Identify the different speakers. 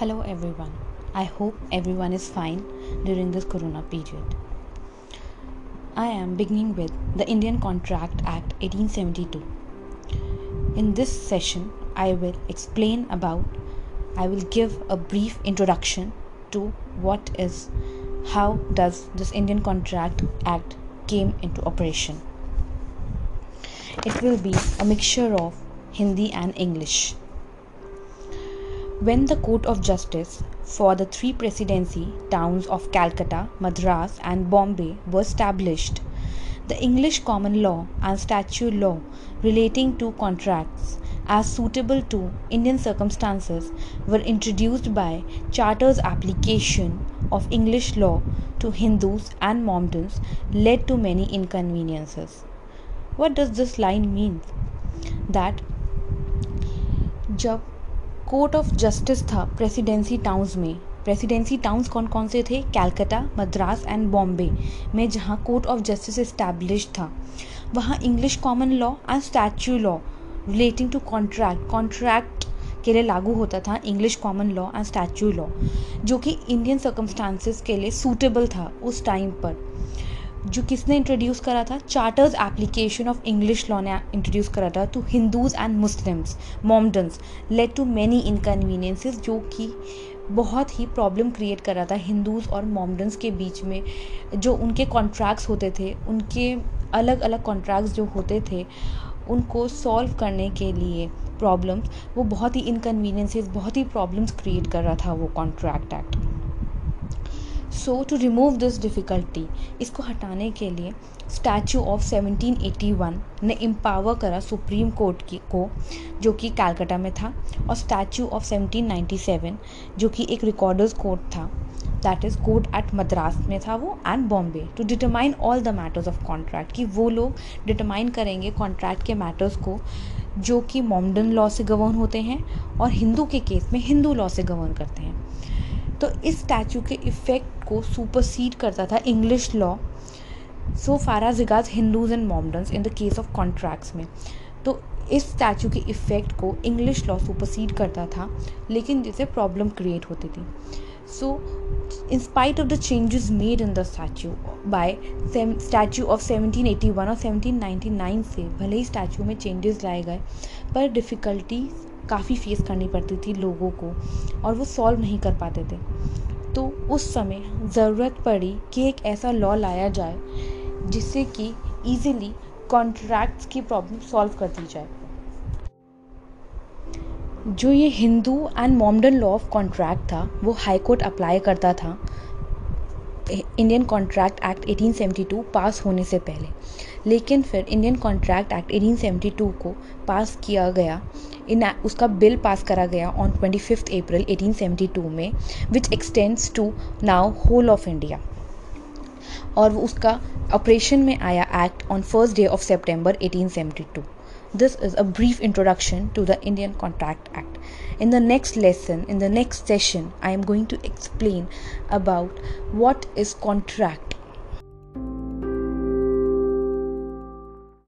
Speaker 1: Hello everyone. I hope everyone is fine during this corona period. I am beginning with the Indian Contract Act 1872. In this session, I will explain about I will give a brief introduction to what is how does this Indian Contract Act came into operation. It will be a mixture of Hindi and English. When the Court of Justice for the three presidency towns of Calcutta, Madras, and Bombay was established, the English common law and statute law relating to contracts as suitable to Indian circumstances were introduced by Charter's application of English law to Hindus and Mohammedans led to many inconveniences. What does this line mean? That जब court of justice था presidency towns में। Presidency towns कौन कौन से थे? Calcutta, Madras and Bombay में जहाँ court of justice establish था। वहाँ English common law and statute law relating to contract contract के लिए लागू होता था English common law and statute law, जो कि इंडियन सर्कमस्टांसिस के लिए सूटेबल था उस टाइम पर। जो किसने इंट्रोड्यूस करा था? Charters application of English law ने इंट्रोड्यूस करा था to Hindus and Muslims Mohammedans led to many inconveniences जो कि बहुत ही प्रॉब्लम क्रिएट कर था हिंदूज और मोमडन्स के बीच में। जो उनके कॉन्ट्रैक्ट्स होते थे, उनके अलग अलग कॉन्ट्रैक्ट्स जो होते थे, उनको सॉल्व करने के लिए प्रॉब्लम्स वो बहुत ही इनकन्वीनियंसेस बहुत ही प्रॉब्लम्स क्रिएट कर रहा था वो contract act so to remove this difficulty इसको हटाने के लिए स्टैचू ऑफ़ 1781 ने एम्पावर करा सुप्रीम कोर्ट की को, जो कि कैलकाटा में था, और स्टैचू ऑफ़ 1797 जो कि एक रिकॉर्डर्स कोर्ट था that is court at Madras में था वो and Bombay to determine all the matters of contract कि वो लोग डिटरमाइन करेंगे कॉन्ट्रैक्ट के मैटर्स को, जो कि मॉमडन लॉ से गवर्न होते हैं, और हिंदू के केस में हिंदू लॉ से गवर्न करते हैं। तो इस स्टैचू के इफ़ेक्ट को सुपरसीड करता था English law so far regards Hindus and Mohammedans in the case of contracts में. तो इस स्टैचू के इफ़ेक्ट को इंग्लिश लॉ सुपरसीड करता था, लेकिन जिससे प्रॉब्लम क्रिएट होती थी. So in spite of the changes made in the statute by statute of 1781 और 1799 से भले ही स्टैचू में चेंजेस लाए गए, पर डिफ़िकल्टी काफ़ी फेस करनी पड़ती थी लोगों को और वो सॉल्व नहीं कर पाते थे. तो उस समय ज़रूरत पड़ी कि एक ऐसा लॉ लाया जाए, जिससे कि ईज़िली कॉन्ट्रैक्ट्स की प्रॉब्लम सॉल्व कर दी जाए। जो ये Hindu and Mohammedan law of contract था, वो हाई कोर्ट अप्लाई करता था। इंडियन कॉन्ट्रैक्ट एक्ट 1872 पास होने से पहले। लेकिन फिर इंडियन कॉन्ट्रैक्ट एक्ट 1872 को पास किया गया। इन, उसका बिल पास करा गया ऑन ट्वेंटी फिफ्थ अप्रैल 1872 में which extends to now whole of India और उसका ऑपरेशन में आया act on first day of September 1872 This is a brief introduction to the Indian Contract Act. In the next lesson, in the next session, I am going to explain about what is contract